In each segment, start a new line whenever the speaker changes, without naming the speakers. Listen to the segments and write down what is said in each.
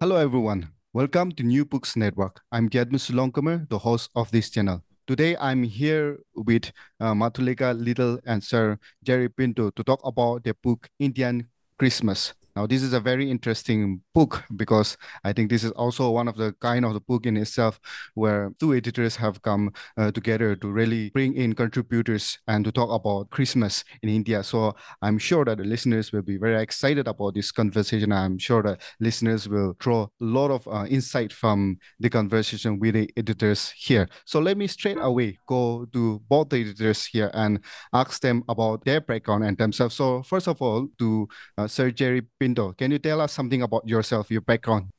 Hello, everyone. Welcome to New Books Network. I'm Gyadmu Sulongkamer, the host of this channel. Today, I'm here with uh, Madhulika Liddle and Sir Jerry Pinto to talk about their book, Indian Christmas. Now, this is a very interesting book because I think this is also one of the kind of the book in itself where two editors have come uh, together to really bring in contributors and to talk about Christmas in India. So I'm sure that the listeners will be very excited about this conversation. I'm sure that listeners will draw a lot of uh, insight from the conversation with the editors here. So let me straight away go to both the editors here and ask them about their background and themselves. So first of all, to uh, Sir Jerry Pinto. Can you tell us something about yourself, your background?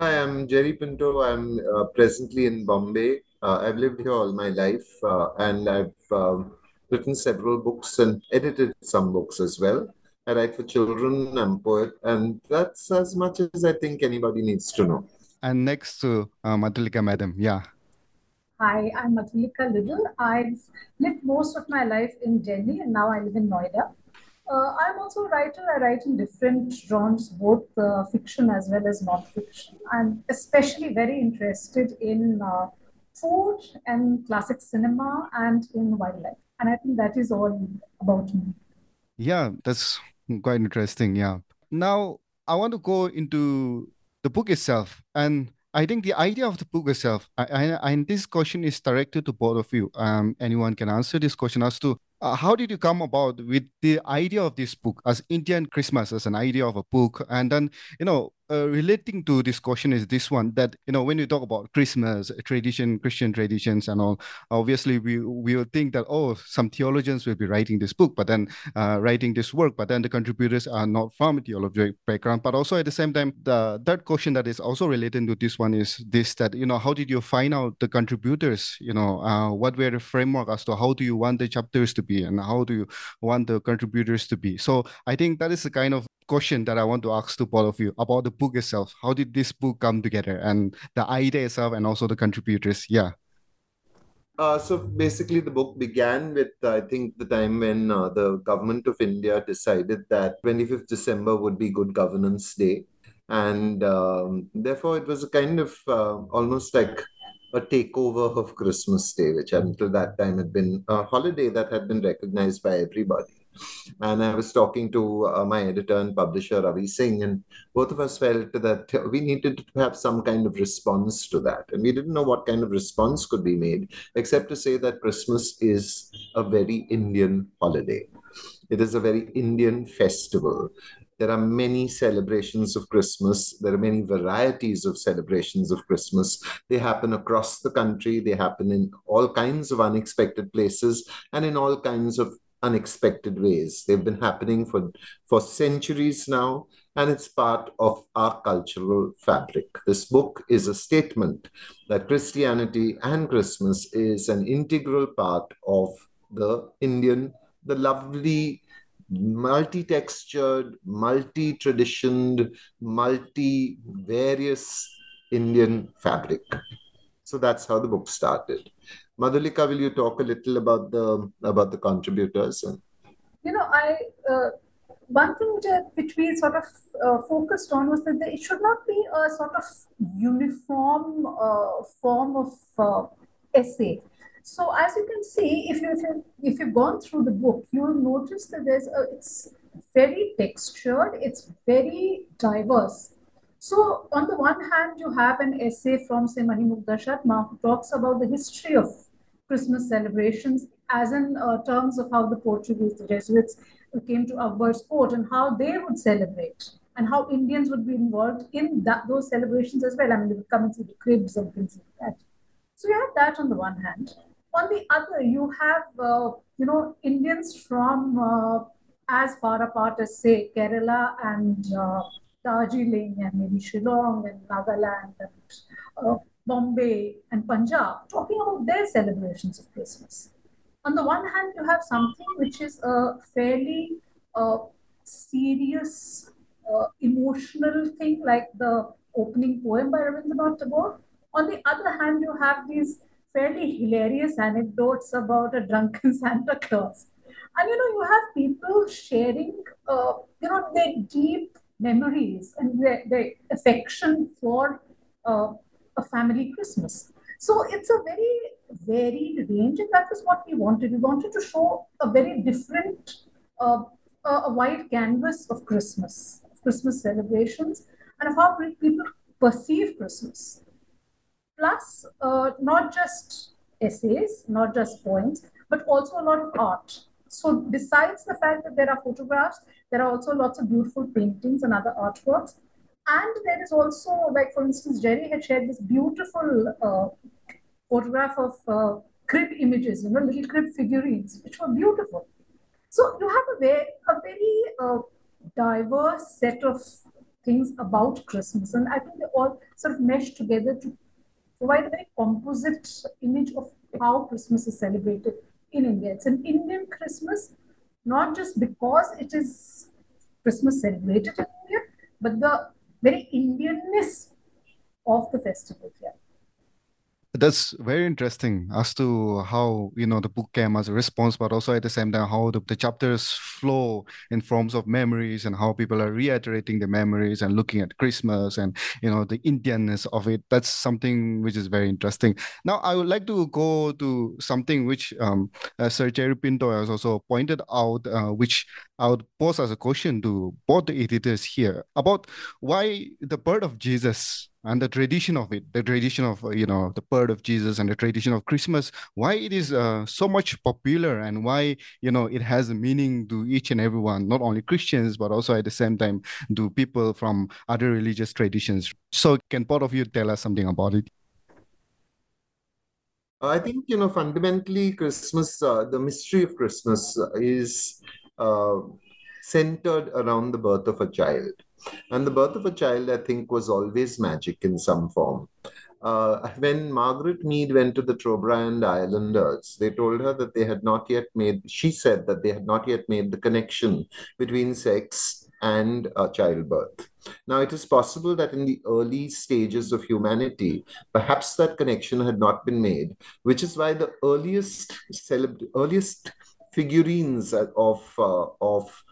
Hi, I'm Jerry Pinto. I'm uh, presently in Bombay. Uh, I've lived here all my life uh, and I've um, written several books and edited some books as well. I write for children, I'm a poet, and that's as much as I think anybody needs to know.
And next to uh, Madhulika, madam, yeah.
Hi, I'm Madhulika Liddle. I've lived most of my life in Delhi and now I live in Noida. Uh, I'm also a writer. I write in different genres, both uh, fiction as well as non-fiction. I'm especially very interested in uh, food and classic cinema and in wildlife. And I think that is all about me.
Yeah, that's quite interesting. Yeah. Now, I want to go into the book itself. And I think the idea of the book itself, I, I, and this question is directed to both of you. Um, anyone can answer this question as to uh, how did you come about with the idea of this book as Indian Christmas as an idea of a book? And then, you know, uh, relating to this question is this one that you know when you talk about christmas tradition christian traditions and all obviously we we will think that oh some theologians will be writing this book but then uh, writing this work but then the contributors are not from theological background. But also at the same time the third question that is also related to this one is this that you know how did you find out the contributors you know uh, what were the framework as to how do you want the chapters to be and how do you want the contributors to be? So i think that is the kind of question that I want to ask to both of you about the book itself. How did this book come together and the idea itself and also the contributors? Yeah.
Uh, so basically, the book began with, I think, the time when uh, the government of India decided that 25th December would be Good Governance Day. And um, therefore, it was a kind of uh, almost like a takeover of Christmas Day, which until that time had been a holiday that had been recognized by everybody. And I was talking to uh, my editor and publisher, Ravi Singh, and both of us felt that we needed to have some kind of response to that. And we didn't know what kind of response could be made, except to say that Christmas is a very Indian holiday. It is a very Indian festival. There are many celebrations of Christmas. There are many varieties of celebrations of Christmas. They happen across the country. They happen in all kinds of unexpected places and in all kinds of unexpected ways. They've been happening for, for centuries now, and it's part of our cultural fabric. This book is a statement that Christianity and Christmas is an integral part of the Indian, the lovely, multi textured, multi traditioned, multi various Indian fabric. So that's how the book started. Madhulika, will you talk a little about the about the contributors?
You know, I uh, one thing which, which we sort of uh, focused on was that it should not be a sort of uniform uh, form of uh, essay. So as you can see, if you if you've gone through the book, you will notice that there's a, it's very textured, it's very diverse. So on the one hand, you have an essay from say Manimugdha Sharma who talks about the history of Christmas celebrations, as in uh, terms of how the Portuguese, the Jesuits, came to Akbar's court and how they would celebrate and how Indians would be involved in that, those celebrations as well. I mean, they would come and see the cribs and things like that. So you have that on the one hand. On the other, you have, uh, you know, Indians from uh, as far apart as, say, Kerala and uh, Darjeeling and maybe Shillong and Nagaland and uh, Bombay and Punjab, talking about their celebrations of Christmas. On the one hand, you have something which is a fairly uh, serious, uh, emotional thing, like the opening poem by Rabindranath Tagore. On the other hand, you have these fairly hilarious anecdotes about a drunken Santa Claus. And you know, you have people sharing, uh, you know, their deep memories and their, their affection for uh, a family Christmas. So it's a very varied range, and that was what we wanted. We wanted to show a very different, uh, a wide canvas of Christmas, Christmas celebrations, and of how people perceive Christmas. Plus, uh, not just essays, not just poems, but also a lot of art. So, besides the fact that there are photographs, there are also lots of beautiful paintings and other artworks. And there is also, like for instance, Jerry had shared this beautiful uh, photograph of uh, crib images, you know, little crib figurines, which were beautiful. So you have a very, a very uh, diverse set of things about Christmas, and I think they all sort of mesh together to provide a very composite image of how Christmas is celebrated in India. It's an Indian Christmas, not just because it is Christmas celebrated in India, but the very Indianness of the festival here.
That's very interesting as to how you know the book came as a response, but also at the same time how the, the chapters flow in forms of memories and how people are reiterating the memories and looking at Christmas and you know the Indianness of it. That's something which is very interesting. Now I would like to go to something which um, uh, Sir Jerry Pinto has also pointed out, uh, which I would pose as a question to both the editors here about why the birth of Jesus and the tradition of it the tradition of you know the birth of jesus and the tradition of christmas why it is uh, so much popular and why you know it has a meaning to each and everyone not only christians but also at the same time to people from other religious traditions. So can both of you tell us something about it?
I think you know fundamentally christmas uh, the mystery of christmas is uh, centered around the birth of a child and the birth of a child, I think, was always magic in some form. Uh, when Margaret Mead went to the Trobriand Islanders, they told her that they had not yet made, she said that they had not yet made the connection between sex and uh, childbirth. Now, it is possible that in the early stages of humanity, perhaps that connection had not been made, which is why the earliest celeb- earliest figurines of uh, of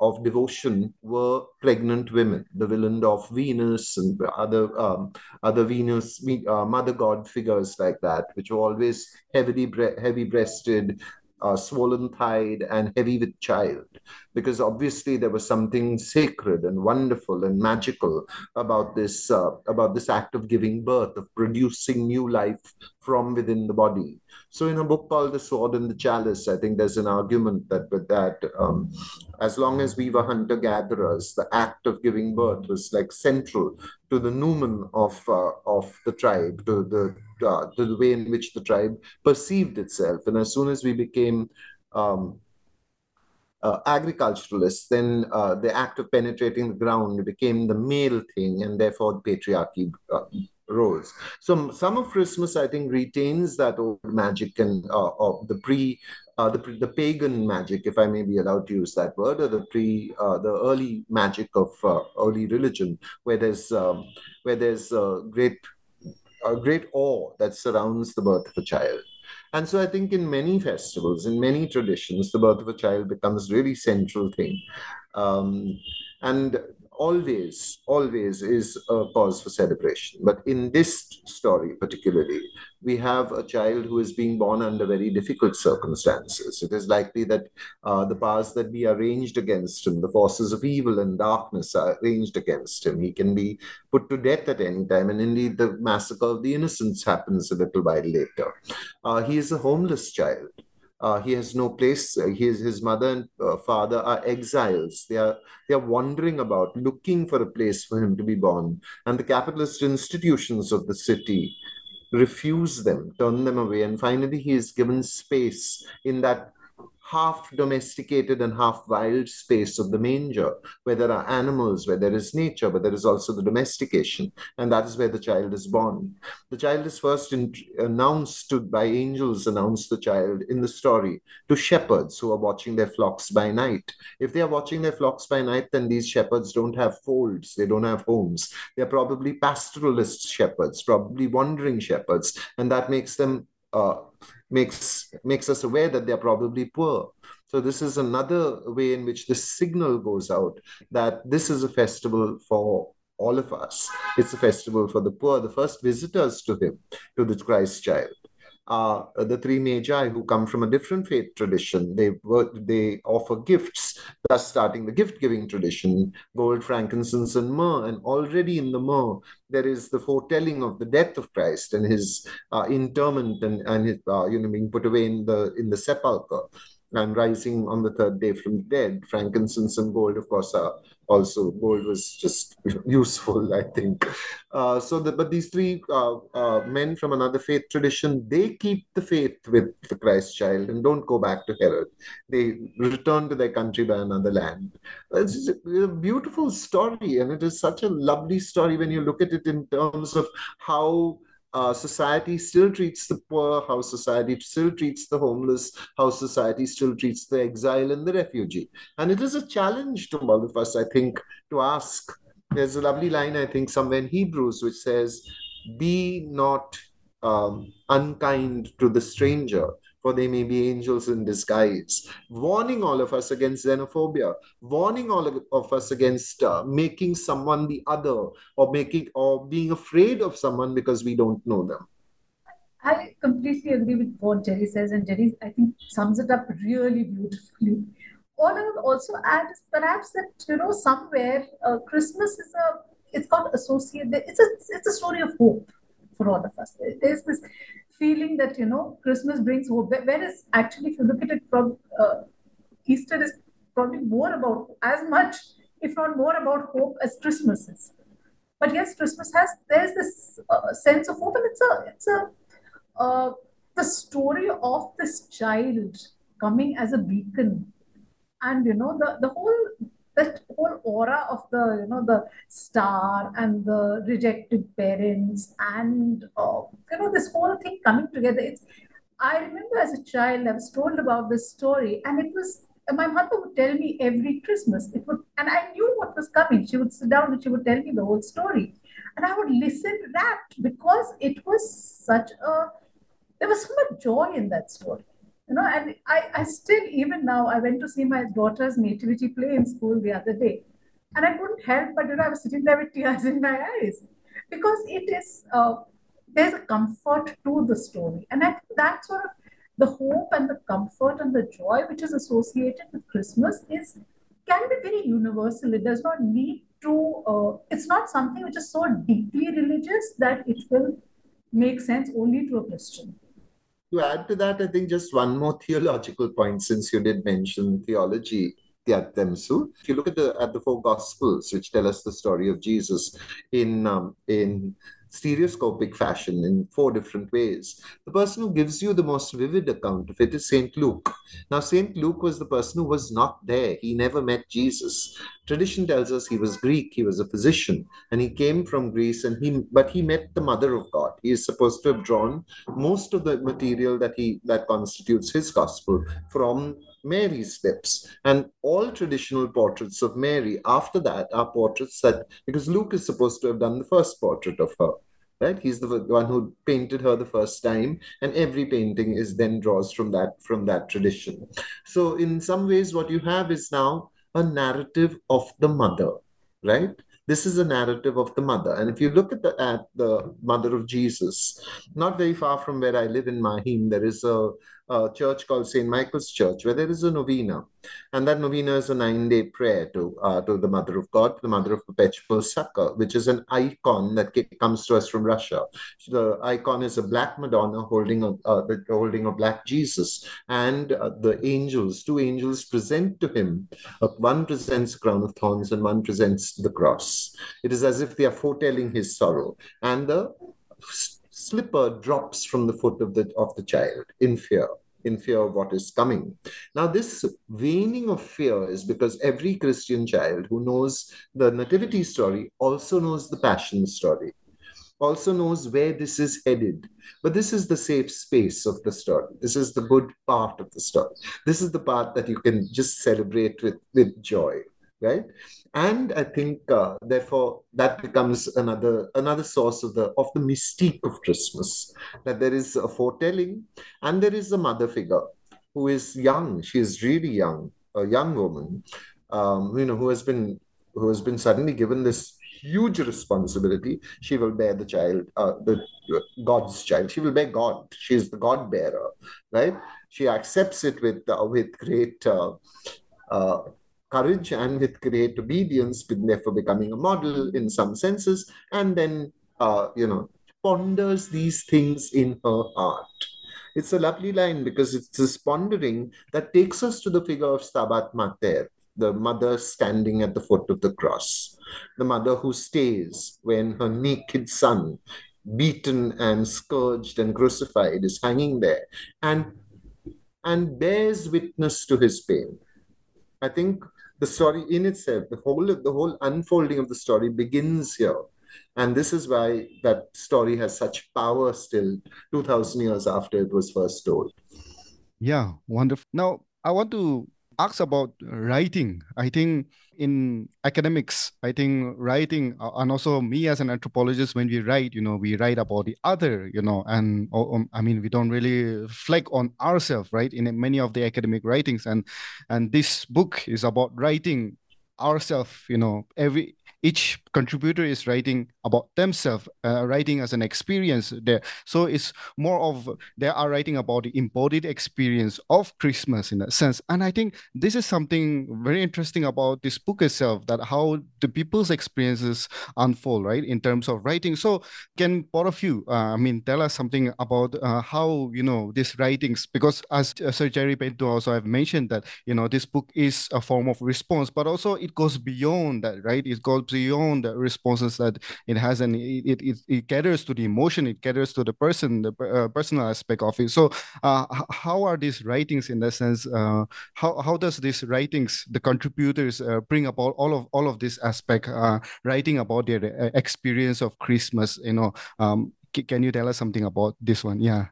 of devotion were pregnant women, the villain of Venus and other um, other Venus uh, mother god figures like that, which were always heavily bre- heavy breasted, uh, swollen thighed, and heavy with child. Because obviously there was something sacred and wonderful and magical about this uh, about this act of giving birth, of producing new life from within the body. So in a book called The Sword and the Chalice, I think there's an argument that with that, um, as long as we were hunter gatherers, the act of giving birth was like central to the noumen of uh, of the tribe, to the uh, the way in which the tribe perceived itself. And as soon as we became um, uh, agriculturalists, then uh, the act of penetrating the ground became the male thing, and therefore the patriarchy uh, roles. So some of Christmas, I think, retains that old magic and uh, of the pre, uh, the the pagan magic, if I may be allowed to use that word, or the pre, uh, the early magic of uh, early religion, where there's um, where there's a great a great awe that surrounds the birth of a child. And so I think in many festivals, in many traditions, the birth of a child becomes really central thing. Um, and always, always is a cause for celebration. But in this story, particularly, we have a child who is being born under very difficult circumstances. It is likely that uh, the powers that be are ranged against him, the forces of evil and darkness are ranged against him. He can be put to death at any time, and indeed, the massacre of the innocents happens a little while later. Uh, he is a homeless child. Uh, he has no place. Uh, his his mother and uh, father are exiles. They are they are wandering about, looking for a place for him to be born. And the capitalist institutions of the city refuse them, turn them away. And finally, he is given space in that half domesticated and half wild space of the manger, where there are animals, where there is nature, but there is also the domestication. And that is where the child is born. The child is first in, announced to, by angels, announce the child in the story to shepherds who are watching their flocks by night. If they are watching their flocks by night, then these shepherds don't have folds, they don't have homes. They're probably pastoralist shepherds, probably wandering shepherds, and that makes them uh, makes makes us aware that they're probably poor. So this is another way in which the signal goes out that this is a festival for all of us. It's a festival for the poor, the first visitors to him, to the Christ child uh, the three magi who come from a different faith tradition. They they offer gifts, thus starting the gift giving tradition: gold, frankincense, and myrrh. And already in the myrrh, there is the foretelling of the death of Christ and his uh, interment and and his uh, you know being put away in the in the sepulchre and rising on the third day from the dead. Frankincense and gold, of course, are also gold was just useful, I think. Uh, so, the, but these three uh, uh, men from another faith tradition, they keep the faith with the Christ child and don't go back to Herod. They return to their country by another land. It's a beautiful story, and it is such a lovely story when you look at it in terms of how uh, society still treats the poor, how society still treats the homeless, how society still treats the exile and the refugee. And it is a challenge to all of us, I think, to ask. There's a lovely line, I think, somewhere in Hebrews, which says, Be not um, unkind to the stranger, for they may be angels in disguise, warning all of us against xenophobia, warning all of us against uh, making someone the other or making or being afraid of someone because we don't know them.
I completely agree with what Jerry says, and Jerry, I think, sums it up really beautifully. All I would also add is perhaps that you know somewhere uh, Christmas is a it's got associated. It's a it's a story of hope for all of us. There's this feeling that you know Christmas brings hope. Whereas actually, if you look at it from uh, Easter is probably more about as much, if not more, about hope as Christmas is. But yes, Christmas has there's this uh, sense of hope, and it's a it's a uh, the story of this child coming as a beacon, and you know the the whole that whole aura of the you know the star and the rejected parents and uh, you know this whole thing coming together. It's i remember as a child i was told about this story and it was my mother would tell me every christmas it would and i knew what was coming. She would sit down and she would tell me the whole story. And i would listen rapt because it was such a there was so much joy in that story you know, and I, I still, even now, I went to see my daughter's nativity play in school the other day. And I couldn't help but, you know, I was sitting there with tears in my eyes because it is, uh, there's a comfort to the story. And I think that sort of the hope and the comfort and the joy which is associated with Christmas is can be very universal. It does not need to, uh, it's not something which is so deeply religious that it will make sense only to a Christian
to add to that, I think just one more theological point, since you did mention theology. If you look at the at the four gospels, which tell us the story of Jesus in um, in stereoscopic fashion in four different ways. The person who gives you the most vivid account of it is St. Luke. Now, St. Luke was the person who was not there. He never met Jesus. Tradition tells us he was Greek, he was a physician, and he came from Greece, and he but he met the mother of God. He is supposed to have drawn most of the material that he that constitutes his gospel from Mary's lips. And all traditional portraits of Mary after that are portraits that, because Luke is supposed to have done the first portrait of her, right? He's the one who painted her the first time, and every painting is then draws from that from that tradition. So in some ways, what you have is now a narrative of the mother, right? This is a narrative of the mother. And if you look at the at the mother of Jesus, not very far from where I live in Mahim, there is a a church called St. Michael's Church, where there is a novena. And that novena is a nine day prayer to, uh, to the Mother of God, the Mother of Perpetual Succor, which is an icon that comes to us from Russia. The icon is a black Madonna holding a, uh, holding a black Jesus. And uh, the angels, two angels, present to him. Uh, one presents a crown of thorns and one presents the cross. It is as if they are foretelling his sorrow. And the slipper drops from the foot of the of the child in fear in fear of what is coming. Now, this waning of fear is because every Christian child who knows the nativity story also knows the passion story, also knows where this is headed. But this is the safe space of the story. This is the good part of the story. This is the part that you can just celebrate with, with joy right? And i think uh, therefore that becomes another another source of the of the mystique of christmas that there is a foretelling and there is a mother figure who is young. She is really young a young woman um, you know who has been who has been suddenly given this huge responsibility. She will bear the child uh, the god's child. She will bear god. She is the god bearer right? She accepts it with uh, with great uh, uh courage and with great obedience, with therefore becoming a model in some senses, and then, uh, you know, ponders these things in her heart. It's a lovely line because it's this pondering that takes us to the figure of Stabat Mater, the mother standing at the foot of the cross, the mother who stays when her naked son, beaten and scourged and crucified, is hanging there and and bears witness to his pain. I think the story in itself, the whole the whole unfolding of the story begins here. And this is why that story has such power still 2000 years after it was first told.
Yeah, wonderful. Now, I want to ask about writing. I think in academics, I think writing, and also me as an anthropologist, when we write, you know, we write about the other, you know, and I mean, we don't really flex on ourselves, right? In many of the academic writings, and and this book is about writing ourselves, you know, every each contributor is writing about themselves, uh, writing as an experience there. So it's more of they are writing about the embodied experience of Christmas in a sense. And I think this is something very interesting about this book itself, that how the people's experiences unfold, right, in terms of writing. So can both of you, uh, I mean, tell us something about uh, how, you know, these writings, because as uh, Sir Jerry Pinto also have mentioned that, you know, this book is a form of response, but also it goes beyond that, right? It goes beyond the responses that it has and it, it, it caters to the emotion it caters to the person the uh, personal aspect of it. So uh, how are these writings in that sense uh, how, how does these writings the contributors uh, bring about all of all of this aspect uh, writing about their uh, experience of christmas you know? Um, can you tell us something about this one? Yeah.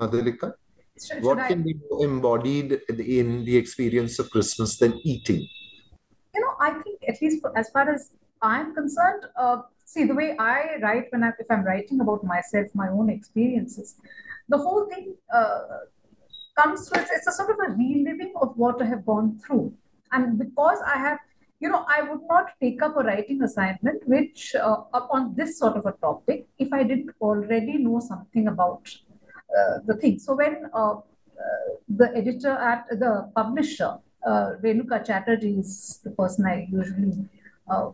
Madhulika? what can be embodied in the experience of christmas than eating
you know, I think at least for, as far as I'm concerned, uh, see the way I write when I if I'm writing about myself, my own experiences, the whole thing uh, comes to it's, a sort of a reliving of what I have gone through, and because I have you know, I would not take up a writing assignment which uh, upon this sort of a topic if I didn't already know something about uh, the thing. So when uh, uh the editor at the publisher uh, Renuka Chatterjee is the person I usually uh,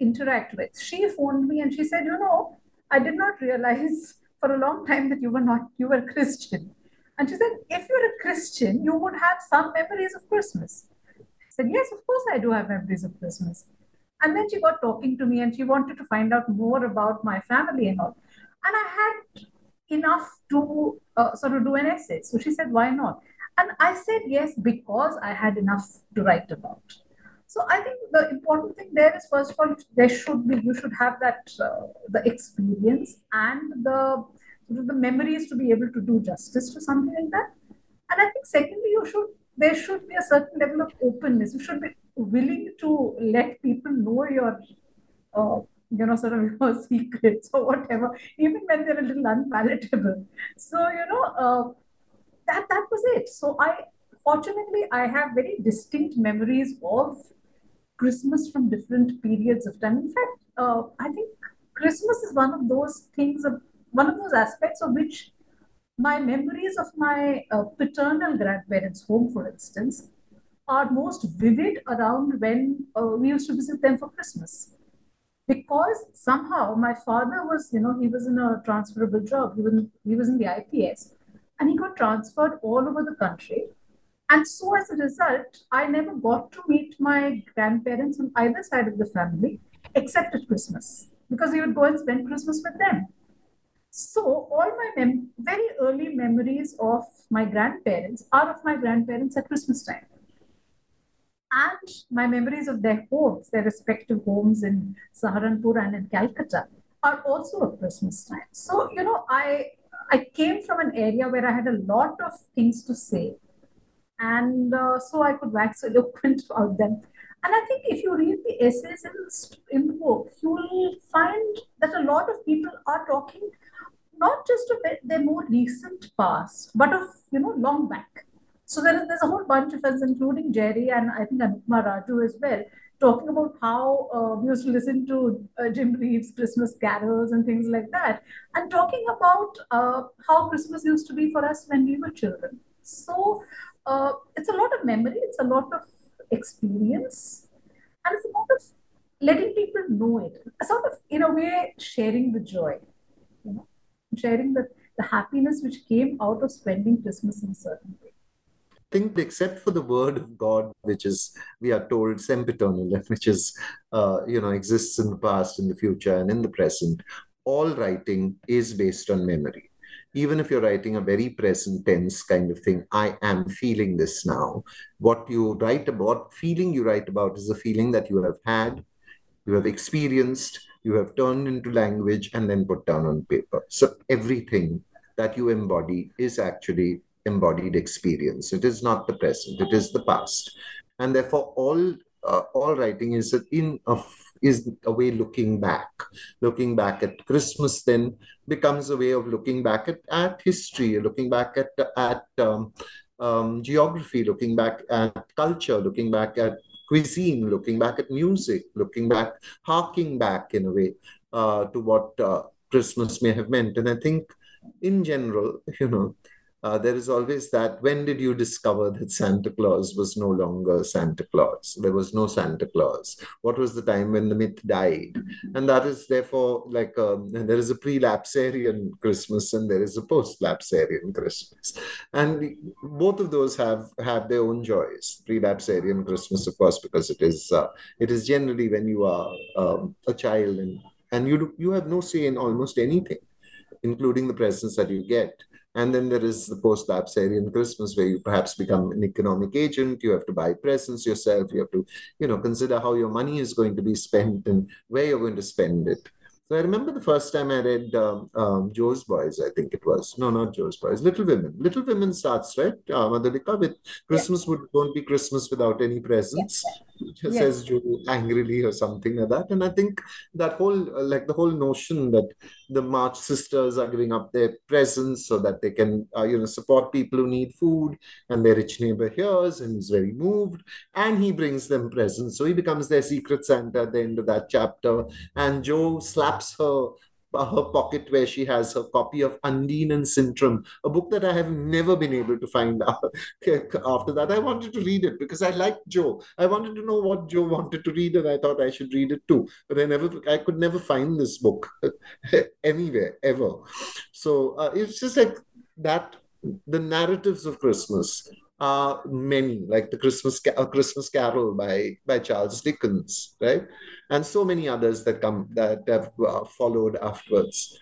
interact with. She phoned me and she said, you know, I did not realize for a long time that you were not, you were Christian. And she said, if you're a Christian, you would have some memories of Christmas. I said, yes, of course I do have memories of Christmas. And then she got talking to me and she wanted to find out more about my family and all. And I had enough to uh, sort of do an essay. So she said, why not? And I said yes because I had enough to write about. So I think the important thing there is first of all there should be you should have that uh, the experience and the the memories to be able to do justice to something like that. And I think secondly you should there should be a certain level of openness. You should be willing to let people know your uh, you know, sort of your secrets or whatever, even when they're a little unpalatable. So, you know, uh, that that was it. So I fortunately I have very distinct memories of Christmas from different periods of time. In fact, uh, I think Christmas is one of those things, of, one of those aspects of which my memories of my uh, paternal grandparents' home, for instance, are most vivid around when uh, we used to visit them for Christmas. Because somehow my father was, you know, he was in a transferable job. He was, he was in the IPS and he got transferred all over the country. And so, as a result, I never got to meet my grandparents on either side of the family except at Christmas because we would go and spend Christmas with them. So all my mem- very early memories of my grandparents are of my grandparents at Christmas time. And my memories of their homes, their respective homes in Saharanpur and in Calcutta, are also of Christmas time. So, you know, I I came from an area where I had a lot of things to say. And uh, so I could wax eloquent about them. And I think if you read the essays in, in the book, you will find that a lot of people are talking not just of their more recent past, but of, you know, long back. So there is, there's a whole bunch of us, including Jerry and I think Anupama Raju as well, talking about how uh, we used to listen to uh, Jim Reeves' Christmas carols and things like that, and talking about uh, how Christmas used to be for us when we were children. So uh, it's a lot of memory, it's a lot of experience, and it's a lot of letting people know it. Sort of, in a way, sharing the joy, you know, sharing the, the happiness which came out of spending Christmas in a certain way
think except for the word of God, which is we are told sempiternal, which is uh, you know exists in the past, in the future, and in the present, all writing is based on memory. Even if you're writing a very present tense kind of thing, I am feeling this now. What you write about, feeling you write about, is a feeling that you have had, you have experienced, you have turned into language, and then put down on paper. So everything that you embody is actually embodied experience. It is not the present, it is the past. And therefore, all uh, all writing is in a, is a way looking back. Looking back at Christmas then becomes a way of looking back at, at history, looking back at at um, um, geography, looking back at culture, looking back at cuisine, looking back at music, looking back, harking back in a way uh, to what uh, Christmas may have meant. And I think, in general, you know, uh, there is always that when did you discover that Santa Claus was no longer Santa Claus? There was no Santa Claus. What was the time when the myth died? And that is therefore like um, there is a pre lapsarian Christmas and there is a post lapsarian Christmas. And both of those have, have their own joys. Pre lapsarian Christmas, of course, because it is, uh, it is generally when you are um, a child and, and you, you have no say in almost anything, including the presents that you get and then there is the post lapsarian Christmas where you perhaps become an economic agent. You have to buy presents yourself. You have to, you know, consider how your money is going to be spent and where you're going to spend it. So I remember the first time I read um, um, Jo's Boys, I think it was. No, not Jo's Boys. Little Women. Little Women starts, right? Uh, Madhulika, with Christmas would won't be Christmas without any presents. Yes. Says Joe angrily or something like that. And I think that whole, uh, like the whole notion that the March sisters are giving up their presents so that they can, uh, you know, support people who need food. And their rich neighbor hears and is very moved. And he brings them presents. So he becomes their secret Santa at the end of that chapter. And Jo slaps slaps her her pocket where she has her copy of Undine and Sintram, a book that I have never been able to find out. After that, I wanted to read it because I liked Jo. I wanted to know what Jo wanted to read, and I thought I should read it too. But I never, I could never find this book anywhere ever. So uh, it's just like that. The narratives of Christmas are many, like the Christmas a Christmas Carol by by Charles Dickens, right? and so many others that come that have uh, followed afterwards,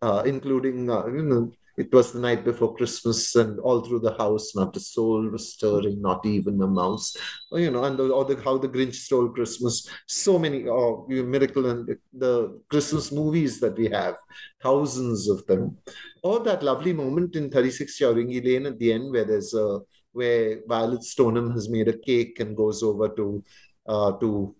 uh, including uh, you know it was the night before Christmas, and all through the house, not a soul was stirring, not even a mouse. You know, and the, or the, how the Grinch stole Christmas. So many, oh, miracle and the Christmas movies that we have, thousands of them. Or that lovely moment in 36 Chowringhee Lane at the end, where there's a where Violet Stoneham has made a cake and goes over to uh, to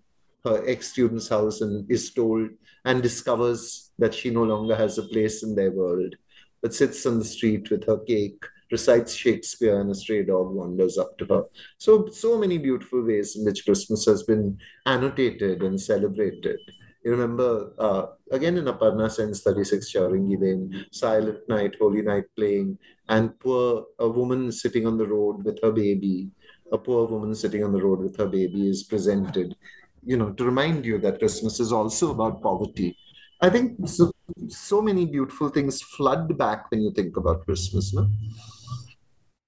her ex-student's house and is told and discovers that she no longer has a place in their world, but sits on the street with her cake, recites Shakespeare, and a stray dog wanders up to her. So, so many beautiful ways in which Christmas has been annotated and celebrated. You remember, uh, again in Aparna Sen's 36 Chowringhee Lane, Silent Night, Holy Night playing, and poor, a woman sitting on the road with her baby, a poor woman sitting on the road with her baby is presented you know, to remind you that Christmas is also about poverty. I think so, so many beautiful things flood back when you think about Christmas. No?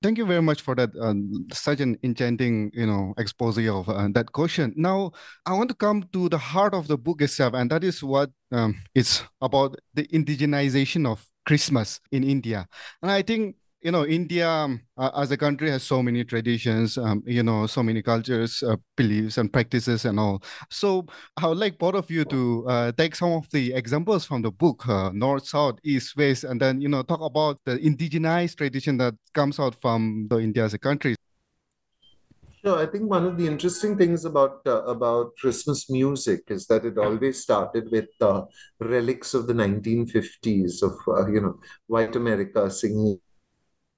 Thank you very much for that. Uh, such an enchanting, you know, expose of uh, that question. Now, I want to come to the heart of the book itself, and that is what um, it's about the indigenization of Christmas in India. And I think you know india uh, as a country has so many traditions um, you know so many cultures uh, beliefs and practices and all so i would like both of you to uh, take some of the examples from the book uh, north south east west and then you know talk about the indigenized tradition that comes out from the india as a country
Sure. I think one of the interesting things about uh, about Christmas music is that it always started with uh, relics of the 1950s of you know white America singing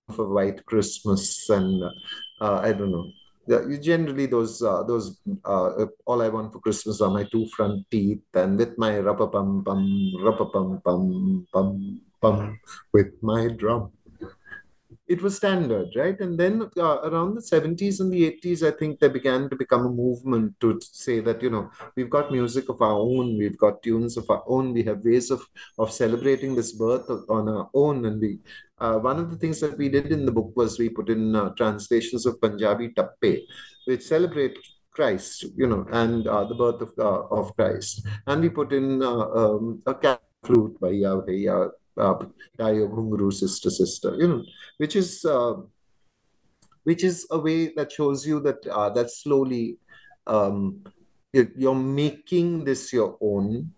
a white Christmas and uh, I don't know. Yeah, generally those uh, those uh, all I want for Christmas are my two front teeth and with my rubber pum pum rubber pum pum pum pum with my drum it was standard, right? And then uh, around the 70s and the 80s, I think there began to become a movement to say that, you know, we've got music of our own, we've got tunes of our own, we have ways of, of celebrating this birth on our own. And we, uh, one of the things that we did in the book was we put in uh, translations of Punjabi Tappe, which celebrate Christ, you know, and uh, the birth of, uh, of Christ. And we put in uh, um, a cat flute by Yahweh, uh, Ghungru Sister Sister, you know, which is uh, which is a way that shows you that uh, that slowly um, you're, making this your own.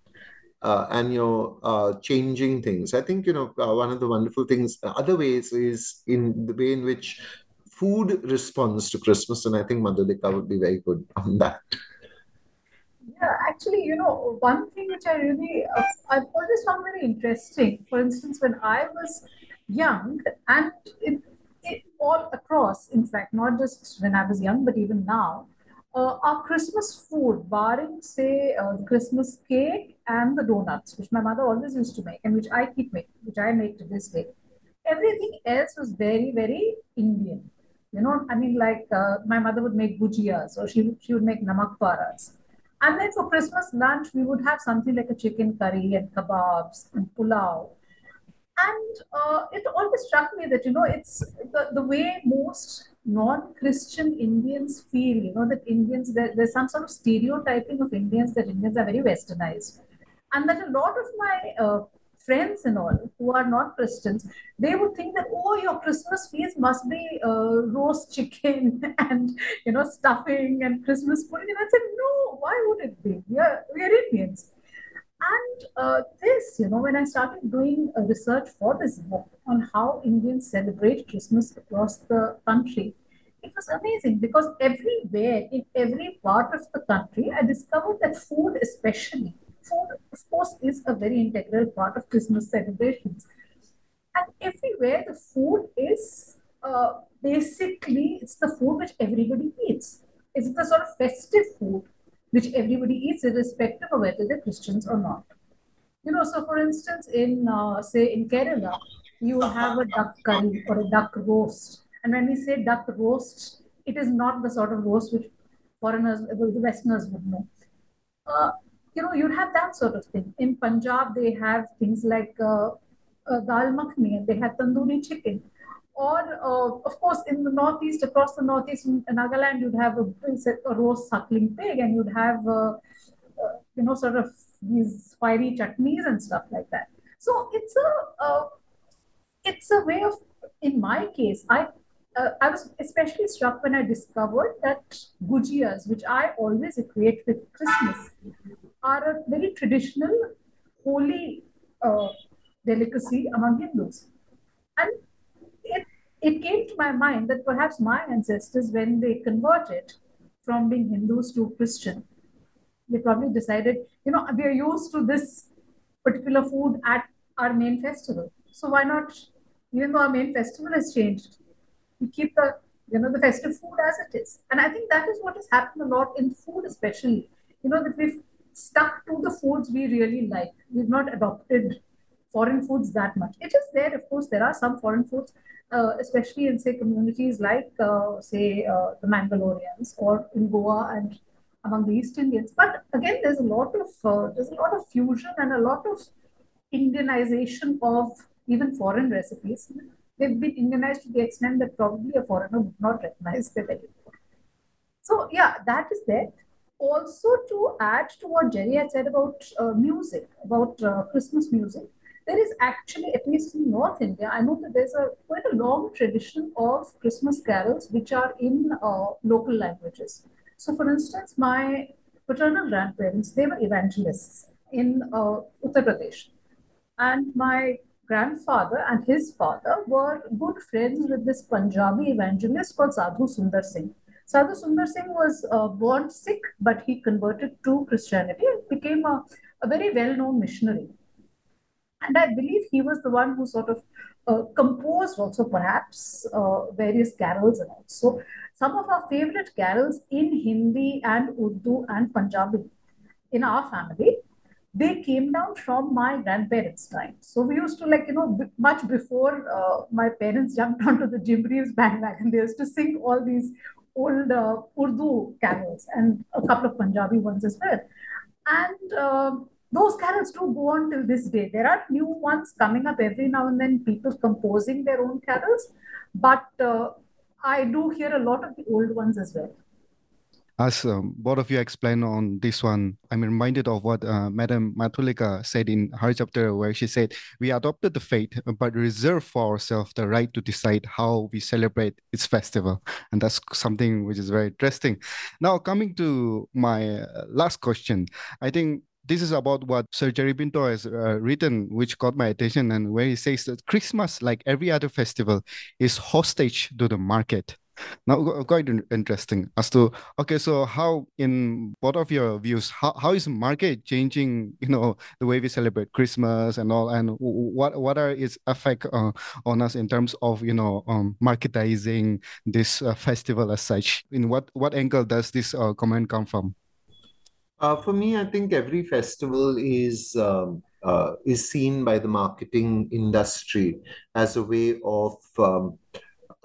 Uh, and you're uh, changing things. I think you know uh, one of the wonderful things. Other ways is in the way in which food responds to Christmas, and I think Madhulika would be very good on that.
Yeah, actually, you know, one thing which I really, uh, I've always found very interesting. For instance, when I was young, and it, it, all across, in fact, not just when I was young, but even now, uh, our Christmas food, barring, say, uh, Christmas cake and the donuts, which my mother always used to make and which I keep making, which I make to this day, everything else was very, very Indian. You know, I mean, like uh, my mother would make gujiyas or she, she would make namak paras and then for Christmas lunch, we would have something like a chicken curry and kebabs and pulao. And uh, it always struck me that, you know, it's the, the way most non Christian Indians feel, you know, that Indians, there, there's some sort of stereotyping of Indians that Indians are very westernized. And that a lot of my uh, friends and all who are not Christians, they would think that, oh, your Christmas feast must be uh, roast chicken and, you know, stuffing and Christmas pudding. And I said, no, why would it be? We are, we are Indians. And uh, this, you know, when I started doing a research for this book on how Indians celebrate Christmas across the country, it was amazing because everywhere, in every part of the country, I discovered that food, especially, food, of course, is a very integral part of Christmas celebrations. And everywhere, the food is uh, basically it's the food which everybody eats. It's the sort of festive food which everybody eats, irrespective of whether they're Christians or not. You know, so for instance, in uh, say in Kerala, you have a duck curry or a duck roast. And when we say duck roast, it is not the sort of roast which foreigners, the Westerners would know. Uh, you know, you'd have that sort of thing. In Punjab, they have things like uh, uh, dal makhni and they have tandoori chicken. Or, uh, of course, in the northeast, across the northeast, in Nagaland, you'd have a, a roast suckling pig and you'd have, uh, uh, you know, sort of these fiery chutneys and stuff like that. So it's a, uh, it's a way of, in my case, I uh, I was especially struck when I discovered that gujiyas, which I always equate with Christmas, are a very traditional, Holi uh, delicacy among Hindus. And it, it came to my mind that perhaps my ancestors, when they converted from being Hindus to Christian, they probably decided, you know, we are used to this particular food at our main festival. So why not, even though our main festival has changed, we keep the you know the festive food as it is. And I think that is what has happened a lot in food, especially. You know, that we've stuck to the foods we really like. We've not adopted foreign foods that much. It is there, of course, there are some foreign foods, uh, especially in, say, communities like, uh, say, uh, the Mangaloreans or in Goa and among the East Indians. But again, there's a lot of uh, there's a lot of fusion and a lot of Indianization of even foreign recipes. They've been Indianized to the extent that probably a foreigner would not recognize them anymore. So yeah, that is there also to add to what Jerry had said about uh, music, about uh, Christmas music, there is actually, at least in North India, I know that there's a quite a long tradition of Christmas carols which are in uh, local languages. So, for instance, my paternal grandparents, they were evangelists in uh, Uttar Pradesh. And my grandfather and his father were good friends with this Punjabi evangelist called Sadhu Sundar Singh. Sadhu Sundar Singh was uh, born Sikh, but he converted to Christianity and became a, a very well known missionary. And I believe he was the one who sort of uh, composed also perhaps uh, various carols and all. So some of our favorite carols in Hindi and Urdu and Punjabi in our family they came down from my grandparents' time. So we used to like, you know, b- much before uh, my parents jumped onto the Jim Reeves bandwagon, they used to sing all these old uh, Urdu carols and a couple of Punjabi ones as well. And uh, those carols do go on till this day. There are new ones coming up every now and then, people composing their own carols. But uh, I do hear a lot of the old ones as well
as um, both of you explained on this one, I'm reminded of what uh, Madam Madhulika said in her chapter, where she said, We adopted the faith, but reserve for ourselves the right to decide how we celebrate its festival. And that's something which is very interesting. Now, coming to my uh, last question, I think this is about what Sir Jerry Pinto has uh, written, which caught my attention, and where he says that Christmas, like every other festival, is hostage to the market. Now, quite interesting as to okay, so how in both of your views, how, how is market changing? You know, the way we celebrate Christmas and all, and what what are its effect uh, on us in terms of you know um, marketizing this uh, festival as such? In what what angle does this uh, comment come from?
Uh, for me, I think every festival is. Um, uh, is seen by the marketing industry as a way of um,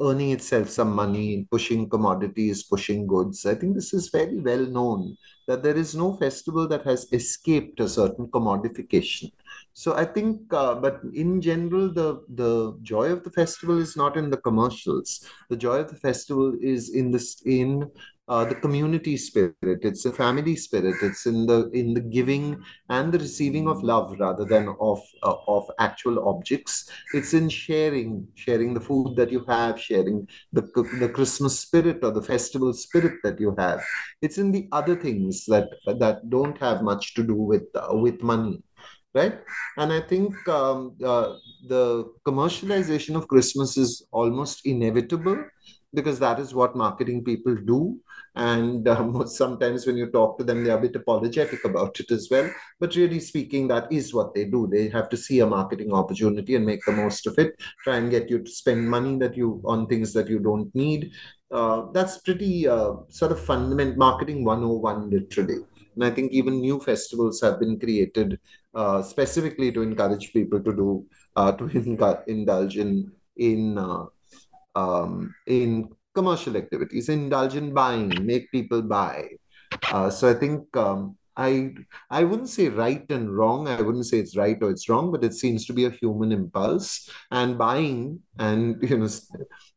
earning itself some money, pushing commodities, pushing goods. I think this is very well known that there is no festival that has escaped a certain commodification. So I think, uh, but in general, the the joy of the festival is not in the commercials. The joy of the festival is in this in uh, the community spirit. It's a family spirit. It's in the in the giving and the receiving of love rather than of uh, of actual objects. It's in sharing sharing the food that you have sharing the the christmas spirit or the festival spirit that you have. It's in the other things that that don't have much to do with uh, with money right? And i think um, uh, the commercialization of christmas is almost inevitable because that is what marketing people do. And um, sometimes when you talk to them, they're a bit apologetic about it as well. But really speaking, that is what they do. They have to see a marketing opportunity and make the most of it, try and get you to spend money that you on things that you don't need. Uh, that's pretty uh, sort of fundamental marketing 101, literally. And I think even new festivals have been created uh, specifically to encourage people to do uh, to indulge in in uh, um, in commercial activities, indulge in buying, make people buy. Uh, so I think um, I I wouldn't say right and wrong. I wouldn't say it's right or it's wrong, but it seems to be a human impulse. And buying and you know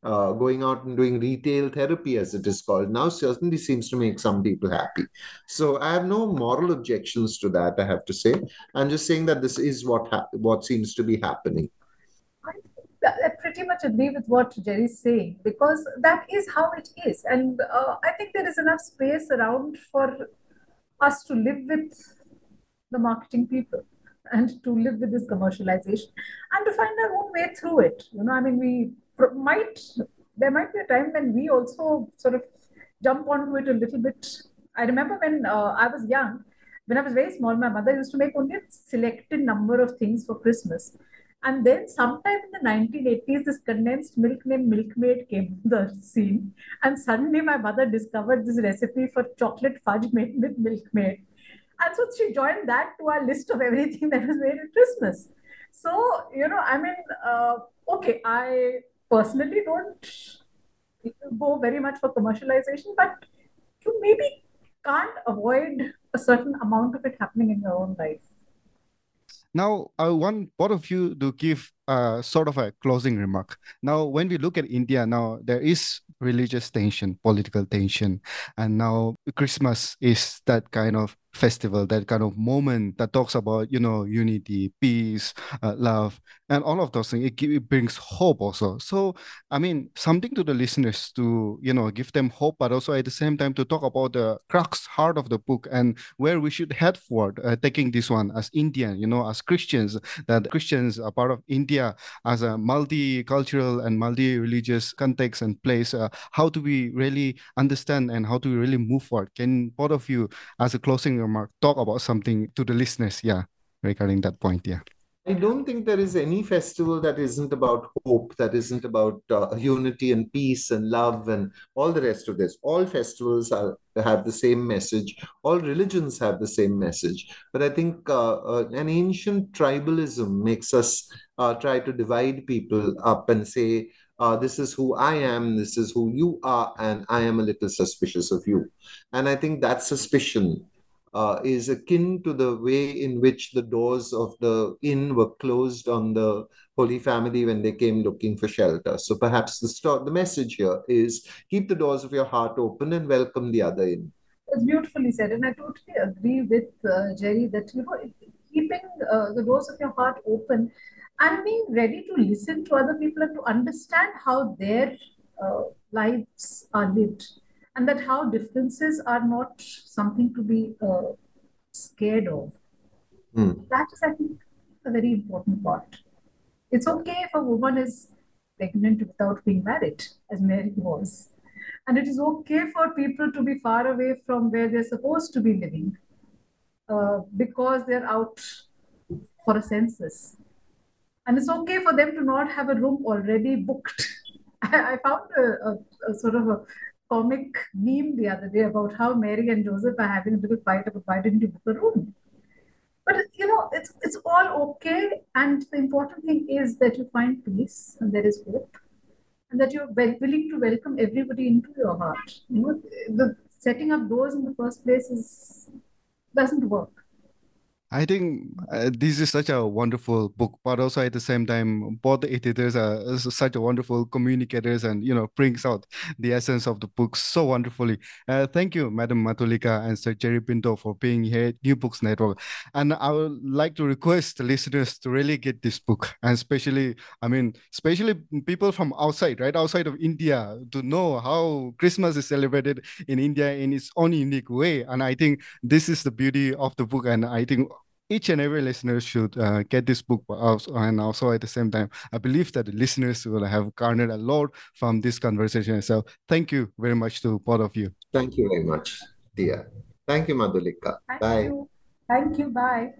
uh, going out and doing retail therapy, as it is called now, certainly seems to make some people happy. So I have no moral objections to that. I have to say. I'm just saying that this is what ha- what seems to be happening.
Pretty much agree with what Jerry's saying because that is how it is. And uh, I think there is enough space around for us to live with the marketing people and to live with this commercialization and to find our own way through it. You know, I mean, we might, there might be a time when we also sort of jump onto it a little bit. I remember when uh, I was young, when I was very small, my mother used to make only a selected number of things for Christmas and then sometime in the 1980s, this condensed milk named Milkmaid came to the scene. And suddenly my mother discovered this recipe for chocolate fudge made with Milkmaid. And so she joined that to our list of everything that was made at Christmas. So, you know, I mean, uh, okay, I personally don't go very much for commercialization, but you maybe can't avoid a certain amount of it happening in your own life.
Now, I want both of you to give uh, sort of a closing remark. Now, when we look at India, now there is religious tension, political tension, and now Christmas is that kind of festival, that kind of moment that talks about, you know, unity, peace, uh, love, and all of those things. It, it brings hope also. So, I mean, something to the listeners to, you know, give them hope, but also at the same time to talk about the crux, heart of the book and where we should head forward, uh, taking this one as Indian, you know, as Christians, that Christians are part of India as a multicultural and multi-religious context and place. Uh, how do we really understand and how do we really move forward? Can both of you, as a closing remark, talk about something to the listeners? Yeah, regarding that point. Yeah.
I don't think there is any festival that isn't about hope, that isn't about uh, unity and peace and love and all the rest of this. All festivals are, have the same message. All religions have the same message. But I think uh, uh, an ancient tribalism makes us uh, try to divide people up and say, uh, this is who I am, this is who you are, and I am a little suspicious of you. And I think that suspicion uh, is akin to the way in which the doors of the inn were closed on the Holy Family when they came looking for shelter. So perhaps the, the message here is keep the doors of your heart open and welcome the other in.
It's beautifully said, and I totally agree with uh, Jerry that you know keeping uh, the doors of your heart open and being ready to listen to other people and to understand how their uh, lives are lived and that how differences are not something to be uh, scared of.
Mm.
That is, I think, a very important part. It's okay if a woman is pregnant without being married, as Mary was. And it is okay for people to be far away from where they're supposed to be living uh, because they're out for a census. And it's okay for them to not have a room already booked. I, found a, a, a sort of a comic meme the other day about how Mary and Joseph are having a little fight about why didn't you book a room? But you know, it's it's all okay, and the important thing is that you find peace and there is hope, and that you're willing to welcome everybody into your heart. You know, the setting up doors in the first place is doesn't work.
I think uh, this is such a wonderful book, but also at the same time, both the editors are such a wonderful communicators, and you know brings out the essence of the book so wonderfully. Uh, thank you, Madam Madhulika and Sir Jerry Pinto, for being here at New Books Network. And I would like to request the listeners to really get this book, and especially, I mean, especially people from outside, right outside of India, to know how Christmas is celebrated in India in its own unique way. And I think this is the beauty of the book, and I think each and every listener should uh, get this book and also at the same time i believe that the listeners will have garnered a lot from this conversation so thank you very much to both of you.
Thank you very much dear thank you madhulika.
Thank
bye.
you. thank you. Bye.